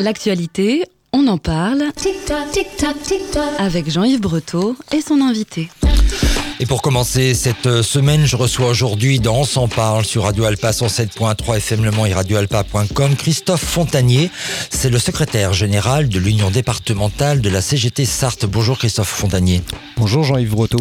L'actualité, on en parle avec Jean-Yves Breteau et son invité. Et pour commencer cette euh, semaine, je reçois aujourd'hui dans On s'en parle sur Radio Alpa 107.3 FM Le Mans et radioalpa.com Christophe Fontanier. C'est le secrétaire général de l'Union départementale de la CGT Sarthe. Bonjour Christophe Fontanier. Bonjour Jean-Yves Breteau.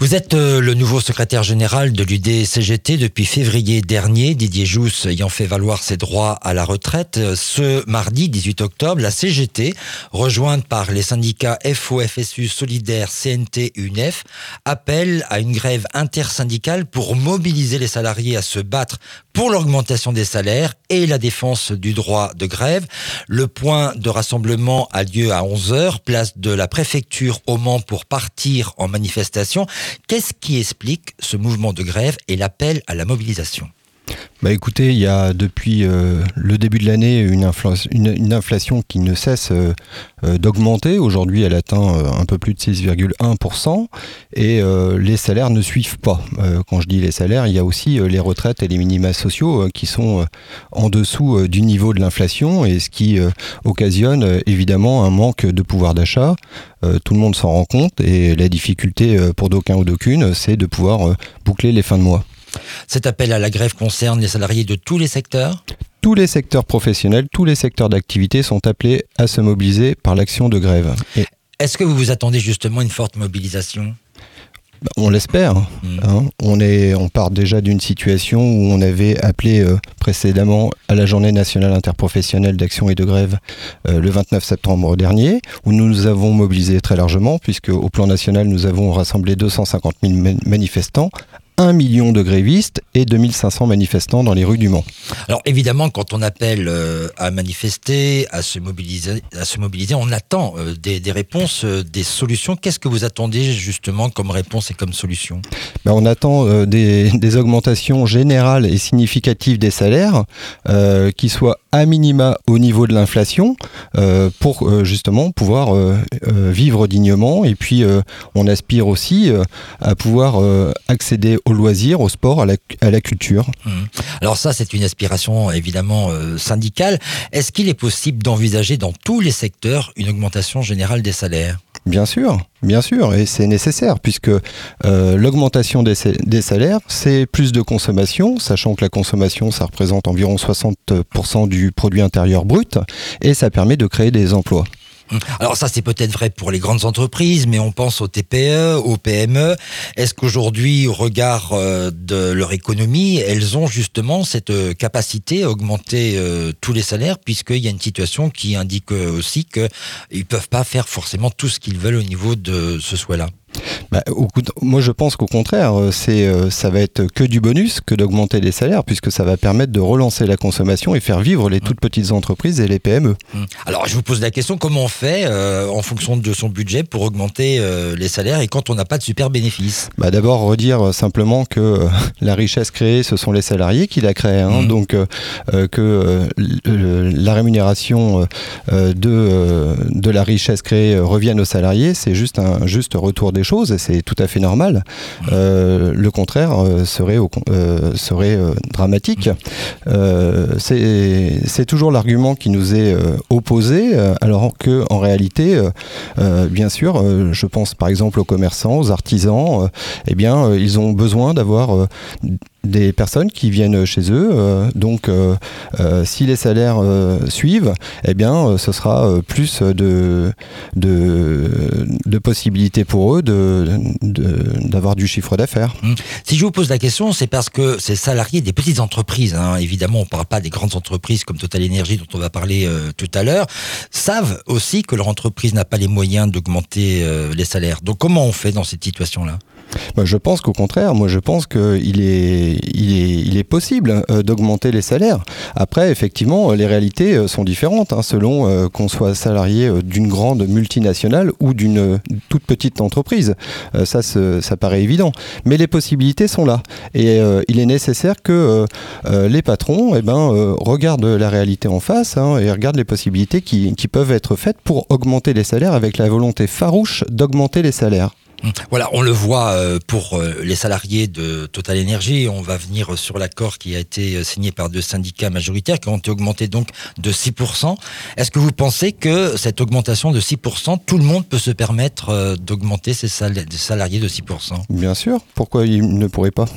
Vous êtes euh, le nouveau secrétaire général de l'UD-CGT depuis février dernier, Didier Jousse ayant fait valoir ses droits à la retraite. Ce mardi 18 octobre, la CGT, rejointe par les syndicats FO, FSU, Solidaire, CNT, UNEF, appelle à une grève intersyndicale pour mobiliser les salariés à se battre pour l'augmentation des salaires et la défense du droit de grève. Le point de rassemblement a lieu à 11h, place de la préfecture au Mans pour partir en manifestation. Qu'est-ce qui explique ce mouvement de grève et l'appel à la mobilisation? Bah écoutez, il y a depuis euh, le début de l'année une, inflation qui ne cesse euh, euh, d'augmenter. Aujourd'hui, elle atteint un peu plus de 6,1% et les salaires ne suivent pas. quand je dis les salaires, il y a aussi les retraites et les minima sociaux qui sont en dessous du niveau de l'inflation et ce qui occasionne évidemment un manque de pouvoir d'achat. tout le monde s'en rend compte et la difficulté pour d'aucuns ou d'aucune, c'est de pouvoir boucler les fins de mois. Cet appel à la grève concerne les salariés de tous les secteurs tous les secteurs professionnels, tous les secteurs d'activité sont appelés à se mobiliser par l'action de grève. Est-ce que vous vous attendez justement à une forte mobilisation? Bah, on l'espère. Mmh. Hein. On, est, on part déjà d'une situation où on avait appelé euh, précédemment à la journée nationale interprofessionnelle d'action et de grève euh, le 29 septembre dernier, où nous nous avons mobilisé très largement, puisque au plan national, nous avons rassemblé 250 000 manifestants 1 million de grévistes et 2500 manifestants dans les rues du Mans. Alors évidemment, quand on appelle euh, à manifester, à se mobiliser, à se mobiliser on attend euh, des, réponses, euh, des solutions. Qu'est-ce que vous attendez justement comme réponse et comme solution? Ben, On attend des, des, augmentations générales et significatives des salaires qui soient à minima au niveau de l'inflation pour justement pouvoir vivre dignement. Et puis on aspire aussi à pouvoir accéder au loisir, au sport, à la, culture. Mmh. Alors ça, c'est une aspiration évidemment euh, syndicale. Est-ce qu'il est possible d'envisager dans tous les secteurs une augmentation générale des salaires? Bien sûr, bien sûr, et c'est nécessaire puisque euh, l'augmentation des, des, salaires, c'est plus de consommation, sachant que la consommation, ça représente environ 60% du produit intérieur brut, et ça permet de créer des emplois. Alors ça, c'est peut-être vrai pour les grandes entreprises, mais on pense aux TPE, aux PME. Est-ce qu'aujourd'hui, au regard euh, de leur économie, elles ont justement cette euh, capacité à augmenter euh, tous les salaires, puisqu'il y a une situation qui indique aussi qu'ils ne peuvent pas faire forcément tout ce qu'ils veulent au niveau de ce souhait-là? Bah, moi, je pense qu'au contraire, euh, c'est, euh, ça va être que du bonus que d'augmenter les salaires, puisque ça va permettre de relancer la consommation et faire vivre les toutes petites entreprises et les PME. Hum. Alors, je vous pose la question comment on fait euh, en fonction de son budget pour augmenter les salaires et quand on n'a pas de super bénéfices? Bah, D'abord, redire simplement que la richesse créée, ce sont les salariés qui la créent. Hein. Hum. donc, que la rémunération de, de la richesse créée revienne aux salariés, c'est juste un juste retour des et c'est tout à fait normal. Euh, le contraire euh, serait, euh, serait dramatique. c'est toujours l'argument qui nous est opposé, alors que en réalité, bien sûr, je pense par exemple aux commerçants, aux artisans, eh bien, ils ont besoin d'avoir des personnes qui viennent chez eux. Euh, donc, euh, euh, si les salaires suivent, eh bien, ce sera plus de, possibilités pour eux d'avoir du chiffre d'affaires. Mmh. Si je vous pose la question, c'est parce que ces salariés des petites entreprises, hein, évidemment, on ne parle pas des grandes entreprises comme Total Energy dont on va parler tout à l'heure, savent aussi que leur entreprise n'a pas les moyens d'augmenter les salaires. Donc, comment on fait dans cette situation-là? Bah, je pense qu'au contraire, moi je pense qu'il est, il est, il est possible euh, d'augmenter les salaires. Après, effectivement, les réalités euh, sont différentes hein, selon euh, qu'on soit salarié d'une grande multinationale ou d'une toute petite entreprise. ça, ça paraît évident. Mais les possibilités sont là. Et il est nécessaire que les patrons eh ben, regardent la réalité en face hein, et regardent les possibilités qui peuvent être faites pour augmenter les salaires avec la volonté farouche d'augmenter les salaires. Voilà, on le voit euh, pour euh, les salariés de Total Energy. On va venir sur l'accord qui a été euh, signé par deux syndicats majoritaires qui ont été augmentés donc de 6%. Est-ce que vous pensez que cette augmentation de 6%, tout le monde peut se permettre d'augmenter ses salariés de 6% Bien sûr. Pourquoi il ne pourrait pas?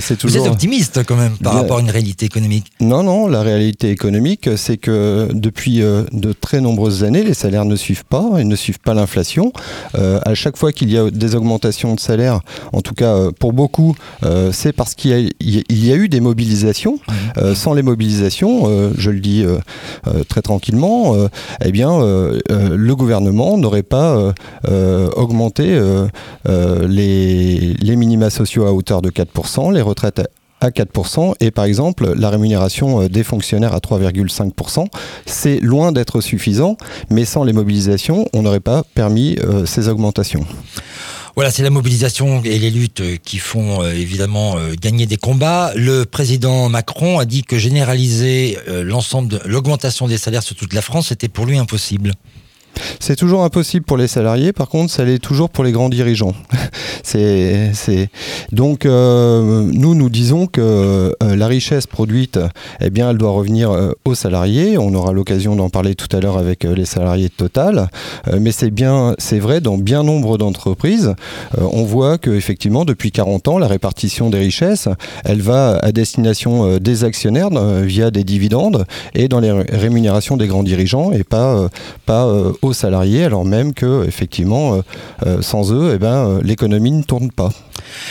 C'est toujours... Vous êtes optimiste quand même par rapport à une réalité économique Non, non. La réalité économique, c'est que depuis de très nombreuses années, les salaires ne suivent pas. Ils ne suivent pas l'inflation. à chaque fois qu'il il y a des augmentations de salaire, en tout cas euh, pour beaucoup, euh, c'est parce qu'il y, a eu des mobilisations. Mmh. Euh, sans les mobilisations, je le dis très tranquillement, eh bien, le gouvernement n'aurait pas augmenté les, les minima sociaux à hauteur de 4%, les retraites à 4% et par exemple la rémunération des fonctionnaires à 3,5%. C'est loin d'être suffisant, mais sans les mobilisations, on n'aurait pas permis ces augmentations. Voilà, c'est la mobilisation et les luttes qui font euh, évidemment euh, gagner des combats. Le président Macron a dit que généraliser euh, l'ensemble de l'augmentation des salaires sur toute la France, était pour lui impossible. C'est toujours impossible pour les salariés, par contre, ça l'est toujours pour les grands dirigeants. c'est, Donc, euh, nous, nous disons que euh, la richesse produite, eh bien, elle doit revenir euh, aux salariés. On aura l'occasion d'en parler tout à l'heure avec les salariés de Total. mais c'est bien, c'est vrai dans bien nombre d'entreprises. on voit que, effectivement, depuis 40 ans, la répartition des richesses, elle va à destination des actionnaires via des dividendes et dans les rémunérations des grands dirigeants et pas, pas aux salariés, alors même que effectivement, euh, euh, sans eux, eh ben, euh, l'économie ne tourne pas.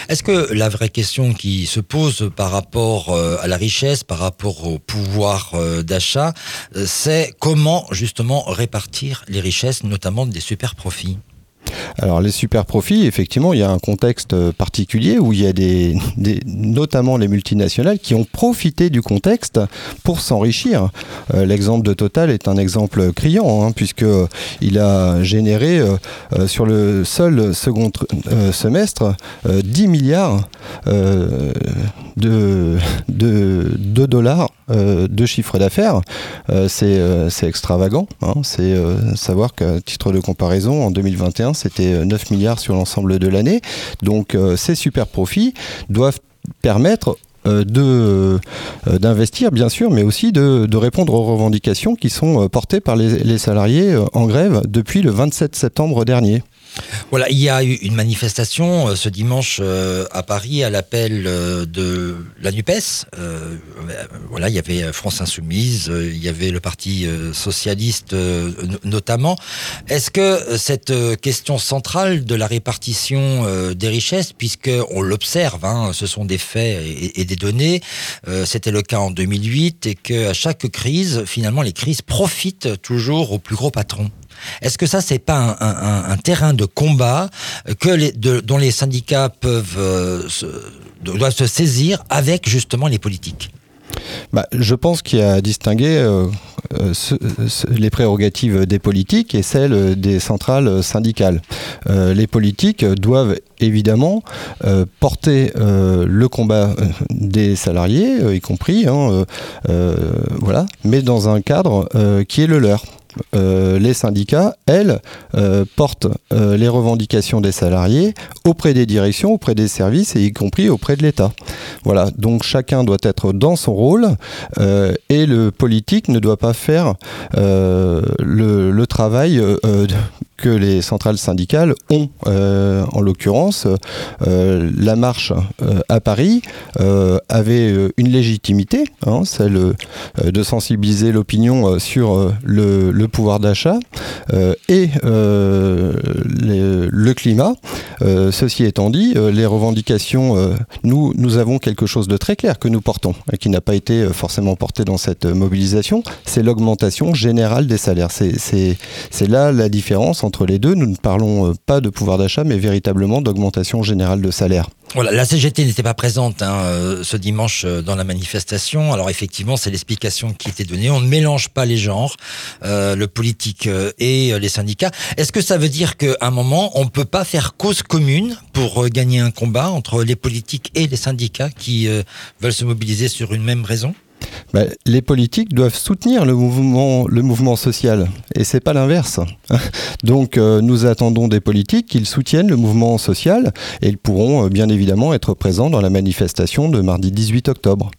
Est-ce que la vraie question qui se pose par rapport à la richesse, par rapport au pouvoir d'achat, c'est comment justement répartir les richesses, notamment des super profits alors les super profits, effectivement, il y a un contexte particulier où il y a des, notamment les multinationales qui ont profité du contexte pour s'enrichir. Euh, l'exemple de Total est un exemple criant hein, puisque il a généré euh, euh, sur le seul second semestre 10 milliards de, de, dollars de chiffre d'affaires. c'est extravagant. Hein. c'est savoir qu'à titre de comparaison, en 2021, c'était 9 euh, milliards sur l'ensemble de l'année. Donc euh, ces super profits doivent permettre euh, d'investir bien sûr, mais aussi de, répondre aux revendications qui sont portées par les salariés en grève depuis le 27 septembre dernier. Voilà, il y a eu une manifestation euh, ce dimanche euh, à Paris à l'appel euh, de la NUPES. voilà, il y avait France Insoumise, il y avait le Parti Socialiste notamment. Est-ce que cette question centrale de la répartition des richesses, puisque on l'observe, hein, ce sont des faits et, des données, c'était le cas en 2008, et qu'à chaque crise, finalement, les crises profitent toujours aux plus gros patrons est-ce que ça, c'est pas un, terrain de combat les, dont les syndicats euh, doivent se saisir avec justement les politiques? Bah, je pense qu'il y a à distinguer euh, euh, les prérogatives des politiques et celles des centrales syndicales. les politiques doivent évidemment porter le combat des salariés, y compris, hein, voilà, mais dans un cadre qui est le leur. Euh, les syndicats, elles, euh, portent euh, les revendications des salariés auprès des directions, auprès des services et y compris auprès de l'État. Voilà, donc chacun doit être dans son rôle et le politique ne doit pas faire le, le, travail que les centrales syndicales ont. Euh, en l'occurrence, euh, la marche euh, à Paris avait une légitimité, hein, celle de sensibiliser l'opinion sur le, pouvoir d'achat et le climat. ceci étant dit, les revendications, nous, nous avons quelque chose de très clair que nous portons, et qui n'a pas été forcément porté dans cette mobilisation, c'est l'augmentation générale des salaires. C'est là la différence entre entre les deux, nous ne parlons euh, pas de pouvoir d'achat, mais véritablement d'augmentation générale de salaire. Voilà, la CGT n'était pas présente hein, euh, ce dimanche euh, dans la manifestation. Alors effectivement, c'est l'explication qui était donnée. On ne mélange pas les genres, le politique et les syndicats. Est-ce que ça veut dire qu'à un moment, on ne peut pas faire cause commune pour gagner un combat entre les politiques et les syndicats qui veulent se mobiliser sur une même raison? Bah, les politiques doivent soutenir le mouvement, social, et c'est pas l'inverse. Donc euh, nous attendons des politiques qu'ils soutiennent le mouvement social, et ils pourront euh, bien évidemment être présents dans la manifestation de mardi 18 octobre.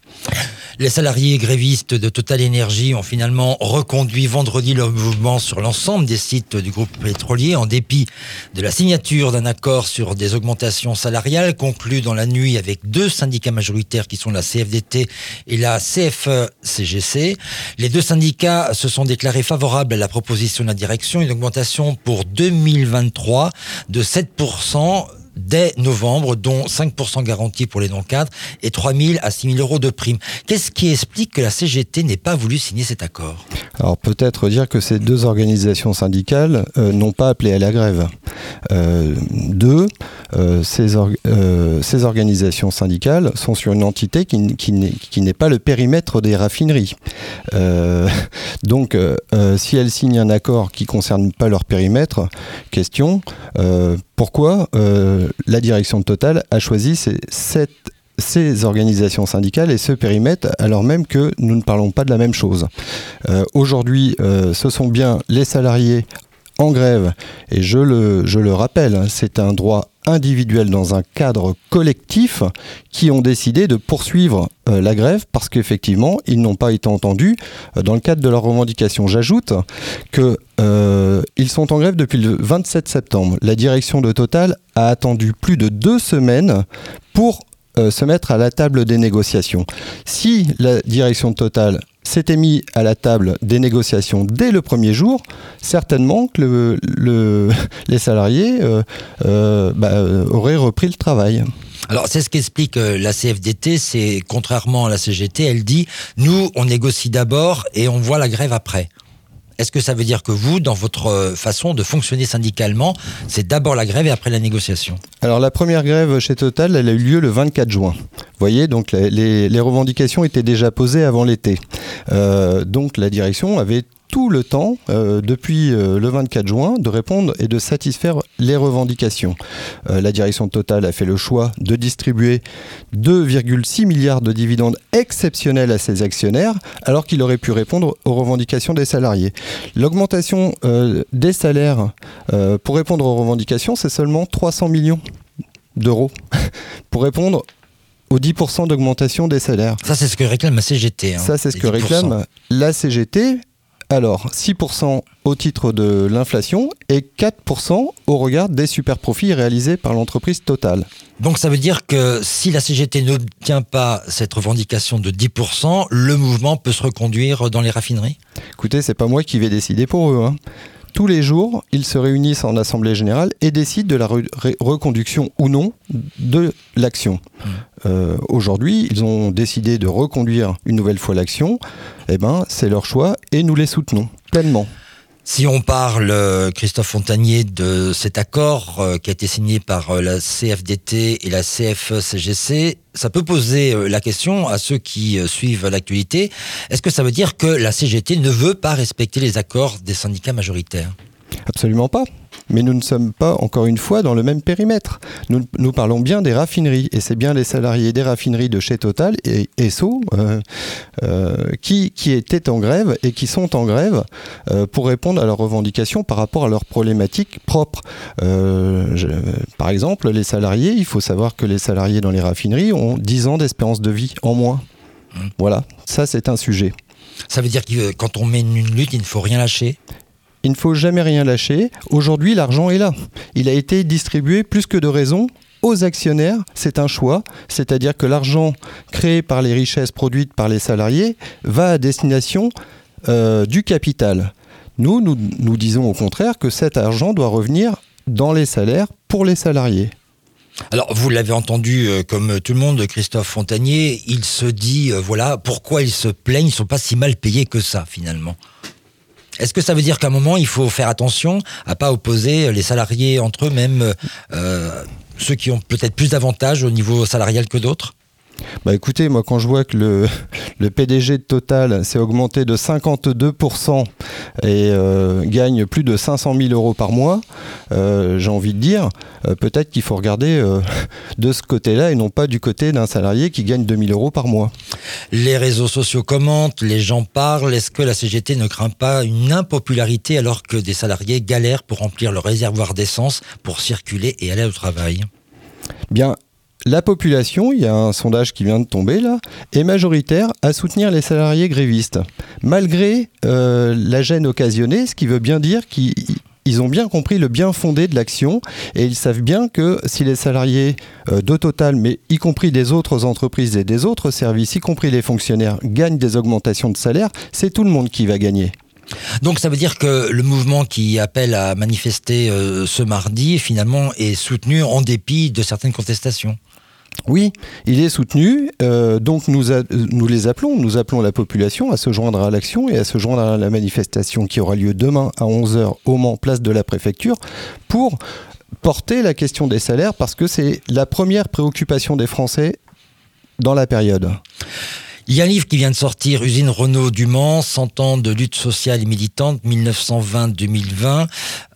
Les salariés grévistes de Total Energy ont finalement reconduit vendredi leur mouvement sur l'ensemble des sites du groupe pétrolier en dépit de la signature d'un accord sur des augmentations salariales conclu dans la nuit avec deux syndicats majoritaires qui sont la CFDT et la CFE-CGC. Les deux syndicats se sont déclarés favorables à la proposition de la direction, une augmentation pour 2023 de 7% dès novembre, dont 5% garantis pour les non-cadres et 3 000 à 6 000 euros de prime. Qu'est-ce qui explique que la CGT n'ait pas voulu signer cet accord? Alors peut-être dire que ces deux organisations syndicales euh, n'ont pas appelé à la grève. Euh, deux, euh, ces, organisations syndicales sont sur une entité qui n'est pas le périmètre des raffineries. donc si elles signent un accord qui ne concerne pas leur périmètre, question, pourquoi euh, la direction de Total a choisi ces, organisations syndicales et ce périmètre alors même que nous ne parlons pas de la même chose? Euh, aujourd'hui, euh, ce sont bien les salariés en grève, et je le, rappelle, hein, c'est un droit individuel dans un cadre collectif qui ont décidé de poursuivre la grève parce qu'effectivement, ils n'ont pas été entendus dans le cadre de leurs revendications. J'ajoute que euh, sont en grève depuis le 27 septembre. La direction de Total a attendu plus de deux semaines pour euh, se mettre à la table des négociations. Si la direction de Total s'était mis à la table des négociations dès le premier jour, certainement que les salariés euh, bah, auraient repris le travail. Alors c'est ce qu'explique la CFDT, c'est contrairement à la CGT, elle dit nous on négocie d'abord et on voit la grève après. Est-ce que ça veut dire que vous, dans votre euh, façon de fonctionner syndicalement, c'est d'abord la grève et après la négociation? Alors la première grève chez Total, elle a eu lieu le 24 juin. Vous voyez, donc les, revendications étaient déjà posées avant l'été. Euh, donc la direction avait tout le temps, euh, depuis euh, le 24 juin, de répondre et de satisfaire les revendications. Euh, la direction Total a fait le choix de distribuer 2,6 milliards de dividendes exceptionnels à ses actionnaires, alors qu'il aurait pu répondre aux revendications des salariés. L'augmentation des salaires pour répondre aux revendications, c'est seulement 300 millions d'euros pour répondre aux 10% d'augmentation des salaires. Ça, c'est ce que réclame la CGT. Hein, Ça, c'est ce que réclame la CGT. Alors, 6% au titre de l'inflation et 4% au regard des super profits réalisés par l'entreprise Total. Donc ça veut dire que si la CGT n'obtient pas cette revendication de 10%, le mouvement peut se reconduire dans les raffineries? Écoutez, c'est pas moi qui vais décider pour eux. Hein. Tous les jours, ils se réunissent en assemblée générale et décident de la reconduction ou non de l'action. Euh, aujourd'hui, ils ont décidé de reconduire une nouvelle fois l'action. Eh ben, c'est leur choix et nous les soutenons pleinement. Si on parle, euh, Christophe Fontanier, de cet accord euh, qui a été signé par la CFDT et la CFE-CGC, ça peut poser la question à ceux qui suivent l'actualité. Est-ce que ça veut dire que la CGT ne veut pas respecter les accords des syndicats majoritaires? Absolument pas mais nous ne sommes pas, encore une fois, dans le même périmètre. Nous, nous parlons bien des raffineries, et c'est bien les salariés des raffineries de chez Total et ESSO euh, euh, qui, qui, étaient en grève et qui sont en grève euh, pour répondre à leurs revendications par rapport à leurs problématiques propres. par exemple, les salariés, il faut savoir que les salariés dans les raffineries ont 10 ans d'espérance de vie en moins. Mmh. Voilà, ça c'est un sujet. Ça veut dire que quand on mène une lutte, il ne faut rien lâcher? Il ne faut jamais rien lâcher. Aujourd'hui, l'argent est là. Il a été distribué plus que de raison aux actionnaires, c'est un choix, c'est-à-dire que l'argent créé par les richesses produites par les salariés va à destination euh, du capital. Nous, nous, disons au contraire que cet argent doit revenir dans les salaires pour les salariés. Alors, vous l'avez entendu euh, comme tout le monde, Christophe Fontanier, il se dit, euh, voilà, pourquoi ils se plaignent, ils ne sont pas si mal payés que ça, finalement. Est-ce que ça veut dire qu'à un moment, il faut faire attention à pas opposer les salariés entre eux, même euh, ceux qui ont peut-être plus d'avantages au niveau salarial que d'autres? Bah écoutez, moi quand je vois que le, le PDG de Total s'est augmenté de 52% et euh, gagne plus de 500 000 euros par mois, euh, j'ai envie de dire, euh, peut-être qu'il faut regarder de ce côté-là et non pas du côté d'un salarié qui gagne 2000 euros par mois. Les réseaux sociaux commentent, les gens parlent. Est-ce que la CGT ne craint pas une impopularité alors que des salariés galèrent pour remplir le réservoir d'essence pour circuler et aller au travail? Bien, la population, il y a un sondage qui vient de tomber là, est majoritaire à soutenir les salariés grévistes, malgré euh, la gêne occasionnée, ce qui veut bien dire qu'ils ont bien compris le bien fondé de l'action et ils savent bien que si les salariés euh, de Total, mais y compris des autres entreprises et des autres services, y compris les fonctionnaires, gagnent des augmentations de salaire, c'est tout le monde qui va gagner. Donc ça veut dire que le mouvement qui appelle à manifester euh, ce mardi finalement est soutenu en dépit de certaines contestations. Oui, il est soutenu. Euh, donc nous, nous les appelons, nous appelons la population à se joindre à l'action et à se joindre à la manifestation qui aura lieu demain à 11h au Mans, place de la préfecture, pour porter la question des salaires parce que c'est la première préoccupation des Français dans la période. Il y a un livre qui vient de sortir, Usine Renault du Mans, 100 ans de lutte sociale et militante, 1920-2020.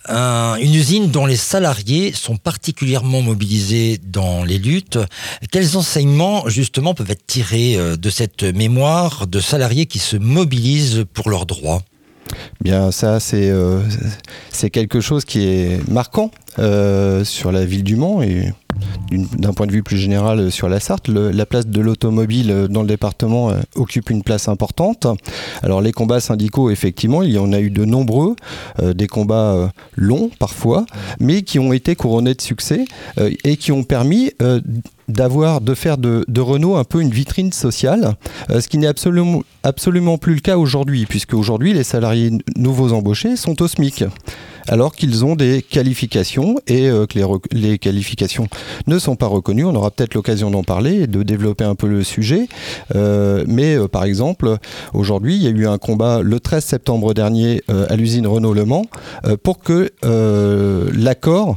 Une usine dont les salariés sont particulièrement mobilisés dans les luttes. Quels enseignements, justement, peuvent être tirés euh, de cette mémoire de salariés qui se mobilisent pour leurs droits? Bien, ça, c'est euh, quelque chose qui est marquant euh, sur la ville du Mans et d'un point de vue plus général euh, sur la Sarthe, la place de l'automobile euh, dans le département euh, occupe une place importante. Alors les combats syndicaux, effectivement, il y en a eu de nombreux, des combats longs parfois, mais qui ont été couronnés de succès et qui ont permis d'avoir de faire de, Renault un peu une vitrine sociale, ce qui n'est absolument, absolument plus le cas aujourd'hui, puisque aujourd'hui les salariés nouveaux embauchés sont au SMIC alors qu'ils ont des qualifications et euh, que les, qualifications ne sont pas reconnues. On aura peut-être l'occasion d'en parler et de développer un peu le sujet. Euh, mais euh, par exemple, aujourd'hui, il y a eu un combat le 13 septembre dernier à l'usine Renault Le Mans pour que l'accord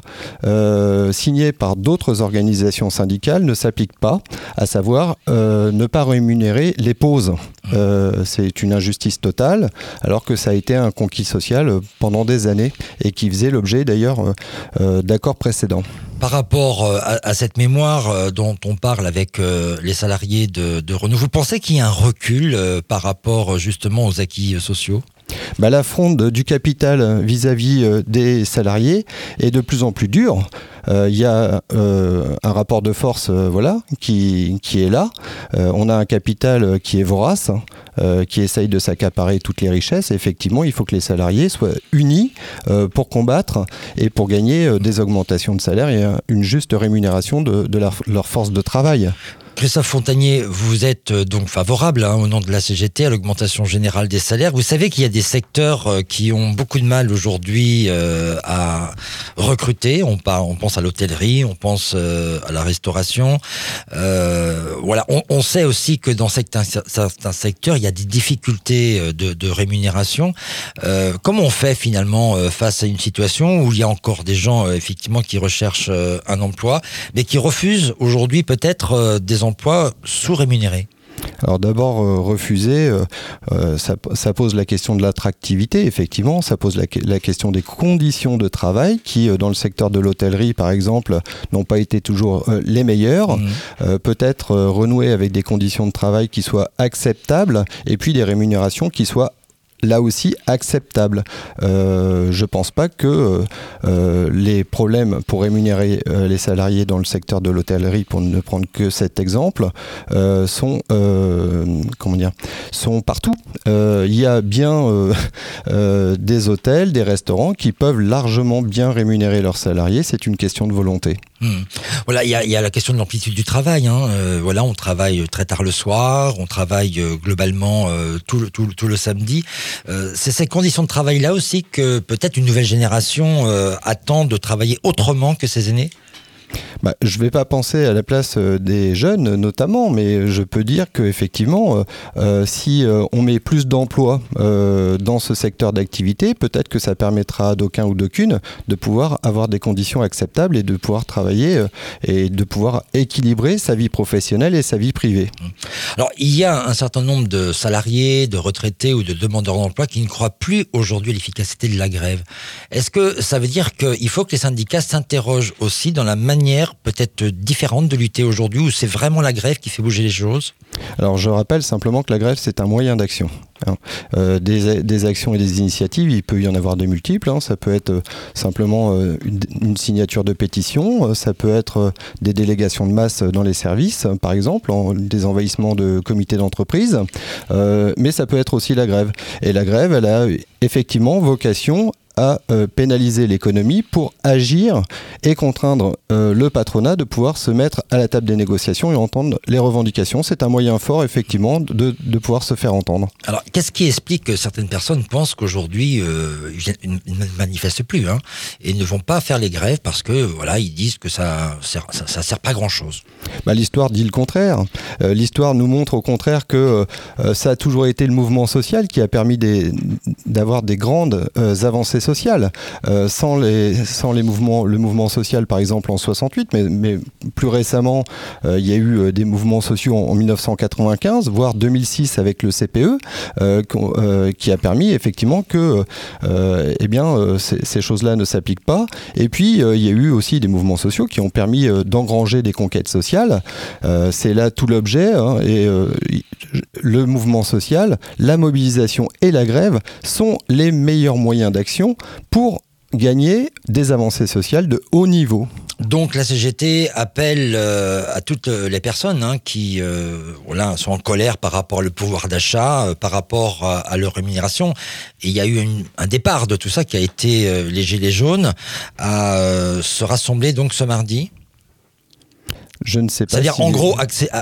signé par d'autres organisations syndicales ne s'applique pas, à savoir ne pas rémunérer les pauses. C'est une injustice totale, alors que ça a été un conquis social pendant des années et qui faisait l'objet d'ailleurs euh, euh, d'accords précédents. Par rapport euh, à, cette mémoire dont on parle avec les salariés de, Renault, vous pensez qu'il y a un recul par rapport justement aux acquis sociaux? Bah, la fronde du capital vis-à-vis des salariés est de plus en plus dure. Il y a un rapport de force voilà, qui, qui, est là. on a un capital qui est vorace. Euh, qui essaye de s'accaparer toutes les richesses. effectivement, il faut que les salariés soient unis euh, pour combattre et pour gagner euh, des augmentations de salaire et une juste rémunération de, leur force de travail. Christophe Fontanier, vous êtes euh, donc favorable hein, au nom de la CGT à l'augmentation générale des salaires. Vous savez qu'il y a des secteurs euh, qui ont beaucoup de mal aujourd'hui euh, à recruter. On, on, pense à l'hôtellerie, on pense à la restauration. voilà, on, sait aussi que dans certains, secteurs, il y a des difficultés de, rémunération. comment on fait finalement face à une situation où il y a encore des gens effectivement qui recherchent un emploi, mais qui refusent aujourd'hui peut-être des emplois sous-rémunérés alors d'abord, euh, refuser, euh, euh, ça, pose la question de l'attractivité, effectivement, ça pose la, question des conditions de travail qui, dans le secteur de l'hôtellerie, par exemple, n'ont pas été toujours les meilleures. Mmh. Peut-être renouer avec des conditions de travail qui soient acceptables et puis des rémunérations qui soient là aussi acceptable. Euh, je ne pense pas que euh, euh, les problèmes pour rémunérer les salariés dans le secteur de l'hôtellerie, pour ne prendre que cet exemple, sont comment dire, sont partout. Il y a bien des hôtels, des restaurants qui peuvent largement bien rémunérer leurs salariés. C'est une question de volonté. Hmm. Voilà, il y a, la question de l'amplitude du travail. Hein. voilà, on travaille très tard le soir, on travaille globalement tout, le, tout, tout le samedi. Euh, c'est ces conditions de travail-là aussi que peut-être une nouvelle génération euh, attend de travailler autrement que ses aînés? Bah, Je ne vais pas penser à la place des jeunes notamment, mais je peux dire qu'effectivement, si on met plus d'emplois dans ce secteur d'activité, peut-être que ça permettra d'aucun ou d'aucune de pouvoir avoir des conditions acceptables et de pouvoir travailler et de pouvoir équilibrer sa vie professionnelle et sa vie privée. Alors, il y a un certain nombre de salariés, de retraités ou de demandeurs d'emploi qui ne croient plus aujourd'hui à l'efficacité de la grève. Est-ce que ça veut dire qu'il faut que les syndicats s'interrogent aussi dans la manière peut-être différente de lutter aujourd'hui ou c'est vraiment la grève qui fait bouger les choses? Alors, je rappelle simplement que la grève, c'est un moyen d'action. Hein. Euh, des, actions et des initiatives, il peut y en avoir de multiples. Hein. Ça peut être euh, simplement euh, une, signature de pétition, ça peut être des délégations de masse dans les services, par exemple, des envahissements de comités d'entreprise, mais ça peut être aussi la grève. Et la grève, elle a effectivement vocation à euh, pénaliser l'économie pour agir et contraindre euh, le patronat de pouvoir se mettre à la table des négociations et entendre les revendications. C'est un moyen fort, effectivement, de, de, pouvoir se faire entendre. Alors, qu'est-ce qui explique que certaines personnes pensent qu'aujourd'hui, euh, ils ne manifestent plus hein, et ne vont pas faire les grèves parce que, voilà, ils disent que ça ne sert, ça, sert pas grand-chose? Bah, L'histoire dit le contraire. L'histoire nous montre au contraire que ça a toujours été le mouvement social qui a permis d'avoir des, des grandes avancées sociale. Euh, sans, les, sans les mouvements, le mouvement social par exemple en 68, mais, mais plus récemment, euh, il y a eu euh, des mouvements sociaux en, 1995, voire 2006 avec le CPE, qui a permis effectivement que eh bien, ces, choses-là ne s'appliquent pas. Et puis, il y a eu aussi des mouvements sociaux qui ont permis d'engranger des conquêtes sociales. C'est là tout l'objet. Hein, et le mouvement social, la mobilisation et la grève sont les meilleurs moyens d'action pour gagner des avancées sociales de haut niveau. Donc la CGT appelle euh, à toutes les personnes hein, qui euh, sont en colère par rapport au pouvoir d'achat, euh, par rapport à, leur rémunération. Il y a eu un départ de tout ça qui a été les Gilets jaunes à se rassembler donc ce mardi. Je ne sais pas. C'est-à-dire, en gros,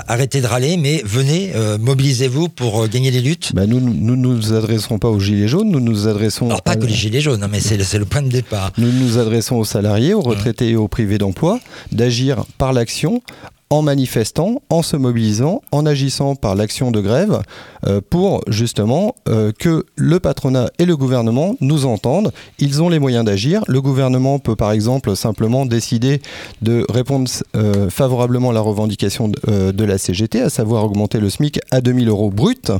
arrêtez de râler, mais venez, euh, mobilisez-vous pour euh, gagner les luttes. Bah nous, nous nous adresserons pas aux gilets jaunes, nous nous adressons. Alors pas que les gilets jaunes, hein, mais c'est le, le, point de départ. Nous nous adressons aux salariés, aux retraités et aux privés d'emploi, d'agir par l'action en manifestant, en se mobilisant, en agissant par l'action de grève euh, pour justement euh, que le patronat et le gouvernement nous entendent. Ils ont les moyens d'agir. Le gouvernement peut par exemple simplement décider de répondre euh, favorablement à la revendication de, la CGT, à savoir augmenter le SMIC à 2000 euros brut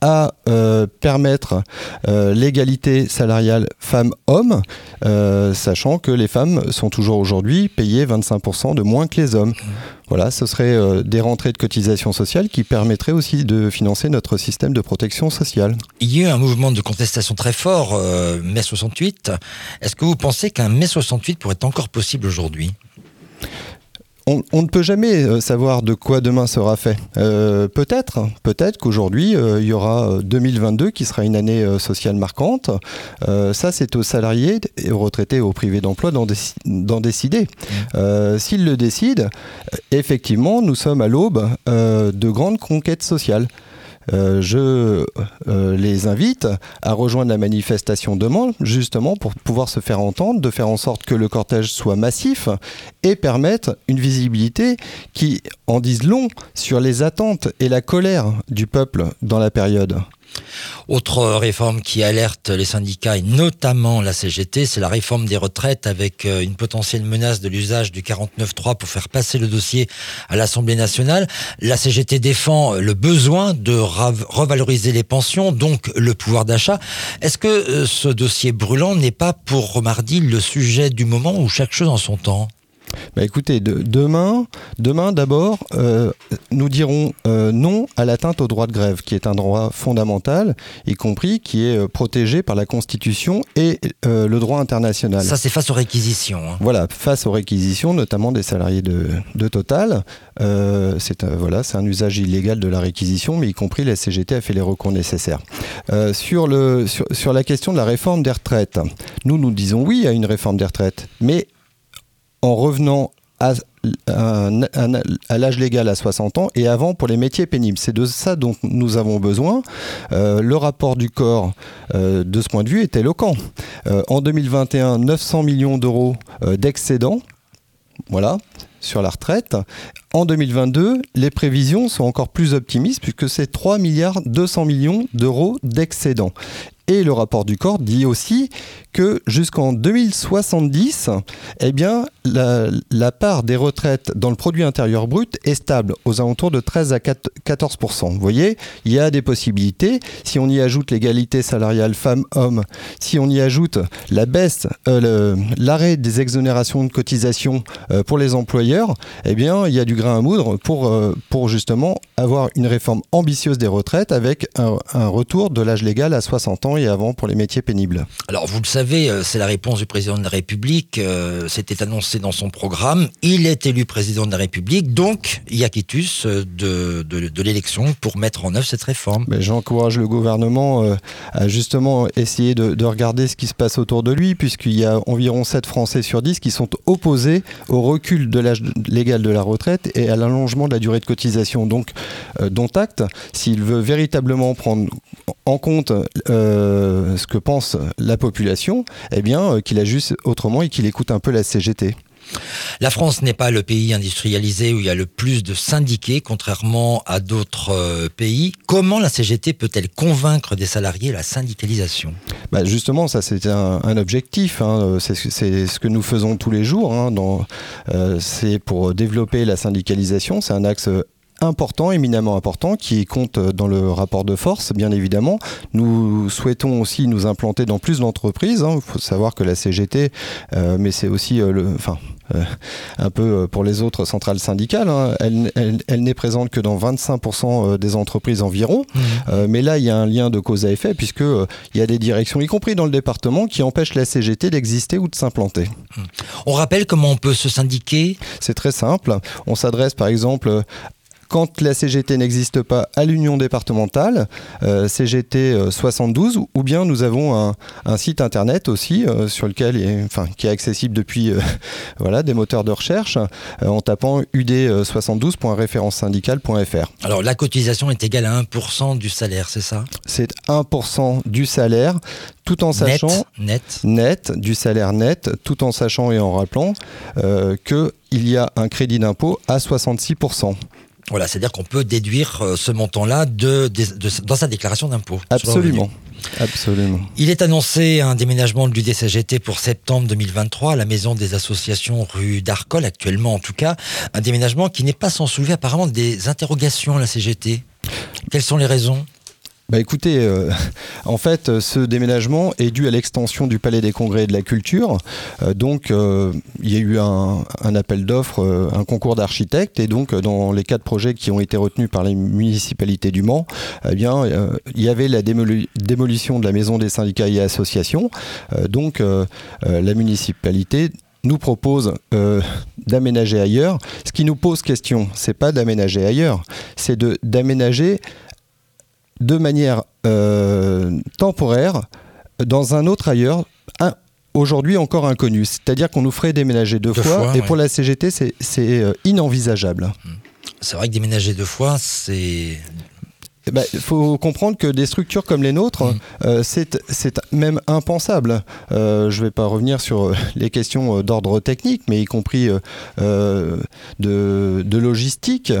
à euh, permettre euh, l'égalité salariale femmes-hommes, euh, sachant que les femmes sont toujours aujourd'hui payées 25% de moins que les hommes. Voilà, ce serait des rentrées de cotisation sociale qui permettraient aussi de financer notre système de protection sociale. Il y a eu un mouvement de contestation très fort, mai 68. Est-ce que vous pensez qu'un mai 68 pourrait être encore possible aujourd'hui? On, ne peut jamais euh, savoir de quoi demain sera fait. Euh, peut-être, peut-être qu'aujourd'hui, euh, il y aura 2022 qui sera une année sociale marquante. ça, c'est aux salariés, aux retraités, aux privés d'emploi d'en décider. Mmh. S'ils le décident, effectivement, nous sommes à l'aube de grandes conquêtes sociales. Euh, je euh, les invite à rejoindre la manifestation demain, justement pour pouvoir se faire entendre, de faire en sorte que le cortège soit massif et permettre une visibilité qui en dise long sur les attentes et la colère du peuple dans la période. Autre réforme qui alerte les syndicats et notamment la CGT, c'est la réforme des retraites avec euh, une potentielle menace de l'usage du 49.3 pour faire passer le dossier à l'Assemblée nationale. La CGT défend le besoin de revaloriser les pensions, donc le pouvoir d'achat. Est-ce que euh, ce dossier brûlant n'est pas pour mardi le sujet du moment où chaque chose en son temps? Bah écoutez, demain, demain d'abord, euh, nous dirons euh, non à l'atteinte au droit de grève, qui est un droit fondamental, y compris qui est euh, protégé par la Constitution et le droit international. Ça, c'est face aux réquisitions. Hein. Voilà, face aux réquisitions, notamment des salariés de, de Total. c'est voilà, c'est un usage illégal de la réquisition, mais y compris la CGT a fait les recours nécessaires. sur, le, sur, sur la question de la réforme des retraites, nous, nous disons oui à une réforme des retraites, mais en revenant à, l'âge légal à 60 ans et avant pour les métiers pénibles. C'est de ça dont nous avons besoin. Euh, le rapport du corps, euh, de ce point de vue, est éloquent. Euh, en 2021, 900 millions d'euros d'excédents voilà, sur la retraite. En 2022, les prévisions sont encore plus optimistes puisque c'est 3 milliards 200 millions d'euros d'excédent. Et le rapport du corps dit aussi que jusqu'en 2070, eh bien, la, part des retraites dans le produit intérieur brut est stable, aux alentours de 13 à 14 Vous voyez, il y a des possibilités. Si on y ajoute l'égalité salariale femmes-hommes, si on y ajoute la baisse, euh, l'arrêt des exonérations de cotisation euh, pour les employeurs, eh bien, il y a du grain à moudre pour, euh, pour justement avoir une réforme ambitieuse des retraites avec un, un retour de l'âge légal à 60 ans et avant pour les métiers pénibles. Alors, vous le savez, euh, c'est la réponse du président de la République. Euh, c'était annoncé dans son programme. Il est élu président de la République, donc il y a quitus de, de, l'élection pour mettre en œuvre cette réforme. J'encourage le gouvernement à justement essayer de, de, regarder ce qui se passe autour de lui, puisqu'il y a environ 7 Français sur 10 qui sont opposés au recul de l'âge légal de la retraite et à l'allongement de la durée de cotisation. Donc, dont acte, s'il veut véritablement prendre en compte euh, ce que pense la population, eh bien, euh, qu'il ajuste autrement et qu'il écoute un peu la CGT. La France n'est pas le pays industrialisé où il y a le plus de syndiqués, contrairement à d'autres euh, pays. Comment la CGT peut-elle convaincre des salariés la syndicalisation? Bah Justement, ça c'est un, objectif. Hein. C'est ce que nous faisons tous les jours. Hein. c'est pour développer la syndicalisation. C'est un axe important, éminemment important, qui compte dans le rapport de force, bien évidemment. Nous souhaitons aussi nous implanter dans plus d'entreprises. Hein. Il faut savoir que la CGT, euh, mais c'est aussi euh, le, enfin, euh, un peu pour les autres centrales syndicales, hein. elle, n'est présente que dans 25% des entreprises environ. Mmh. mais là, il y a un lien de cause à effet, puisque il y a des directions, y compris dans le département, qui empêchent la CGT d'exister ou de s'implanter. Mmh. On rappelle comment on peut se syndiquer? C'est très simple. On s'adresse par exemple quand la CGT n'existe pas à l'union départementale, euh, CGT 72, euh, ou bien nous avons un, site internet aussi euh, sur lequel, enfin, qui est accessible depuis voilà, des moteurs de recherche en tapant ud72.référencesyndicale.fr. Alors la cotisation est égale à 1% du salaire, c'est ça? C'est 1% du salaire tout en sachant net, net, du salaire net, tout en sachant et en rappelant qu'il y a un crédit d'impôt à 66%. Voilà, c'est-à-dire qu'on peut déduire euh, ce montant-là de, dans sa déclaration d'impôt. Absolument. Absolument. Il est annoncé un déménagement du DCGT pour septembre 2023 à la maison des associations rue d'Arcole, actuellement en tout cas. Un déménagement qui n'est pas sans soulever apparemment des interrogations à la CGT. Quelles sont les raisons? Bah écoutez, euh, en fait, ce déménagement est dû à l'extension du Palais des Congrès et de la Culture. Euh, donc, euh, il y a eu un, appel d'offres, un concours d'architectes, et donc dans les quatre projets qui ont été retenus par les municipalités du Mans, eh bien, il y avait la démolition de la maison des syndicats et associations. donc, la municipalité nous propose d'aménager ailleurs. Ce qui nous pose question, c'est pas d'aménager ailleurs, c'est d'aménager de manière euh, temporaire dans un autre ailleurs, aujourd'hui encore inconnu. C'est-à-dire qu'on nous ferait déménager deux, fois, et pour la CGT, c'est euh, inenvisageable. C'est vrai que déménager deux fois, c'est il ben, faut comprendre que des structures comme les nôtres, mm. euh, c'est même impensable. Euh, je ne vais pas revenir sur euh, les questions d'ordre technique, mais y compris de, de, logistique.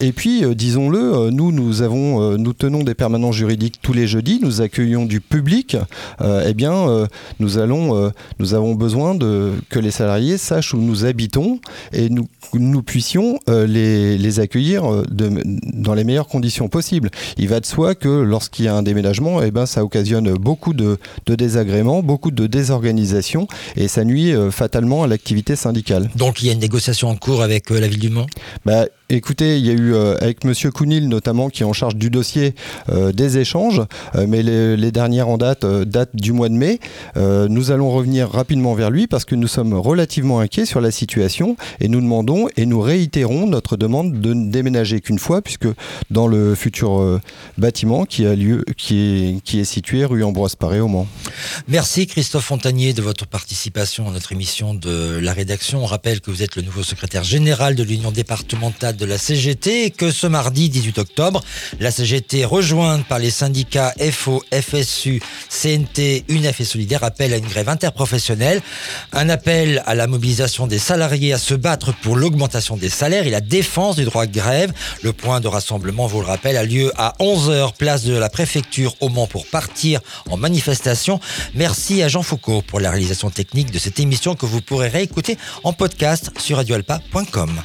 et puis, disons-le, nous, nous, avons, nous tenons des permanences juridiques tous les jeudis, nous accueillons du public. eh bien, nous, allons, nous avons besoin de, que les salariés sachent où nous habitons et nous, nous puissions les, les accueillir de, dans les meilleures conditions possibles. Il va de soi que lorsqu'il y a un déménagement, eh ben, ça occasionne beaucoup de, désagréments, beaucoup de désorganisation et ça nuit euh, fatalement à l'activité syndicale. Donc il y a une négociation en cours avec euh, la ville du Mans? Bah, Écoutez, il y a eu euh, avec Monsieur Kounil notamment qui est en charge du dossier euh, des échanges, euh, mais les, dernières en date datent du mois de mai. nous allons revenir rapidement vers lui parce que nous sommes relativement inquiets sur la situation et nous demandons et nous réitérons notre demande de ne déménager qu'une fois puisque dans le futur bâtiment qui a lieu, qui est, qui est situé rue Ambroise Paré au Mans. Merci Christophe Fontanier de votre participation à notre émission de la rédaction. On rappelle que vous êtes le nouveau secrétaire général de l'Union départementale de la CGT que ce mardi 18 octobre, la CGT, rejointe par les syndicats FO, FSU, CNT, UNEF et Solidaire, appelle à une grève interprofessionnelle. Un appel à la mobilisation des salariés à se battre pour l'augmentation des salaires et la défense du droit de grève. Le point de rassemblement, vous le rappelle, a lieu à 11h, place de la préfecture au Mans pour partir en manifestation. Merci à Jean Foucault pour la réalisation technique de cette émission que vous pourrez réécouter en podcast sur radioalpa.com.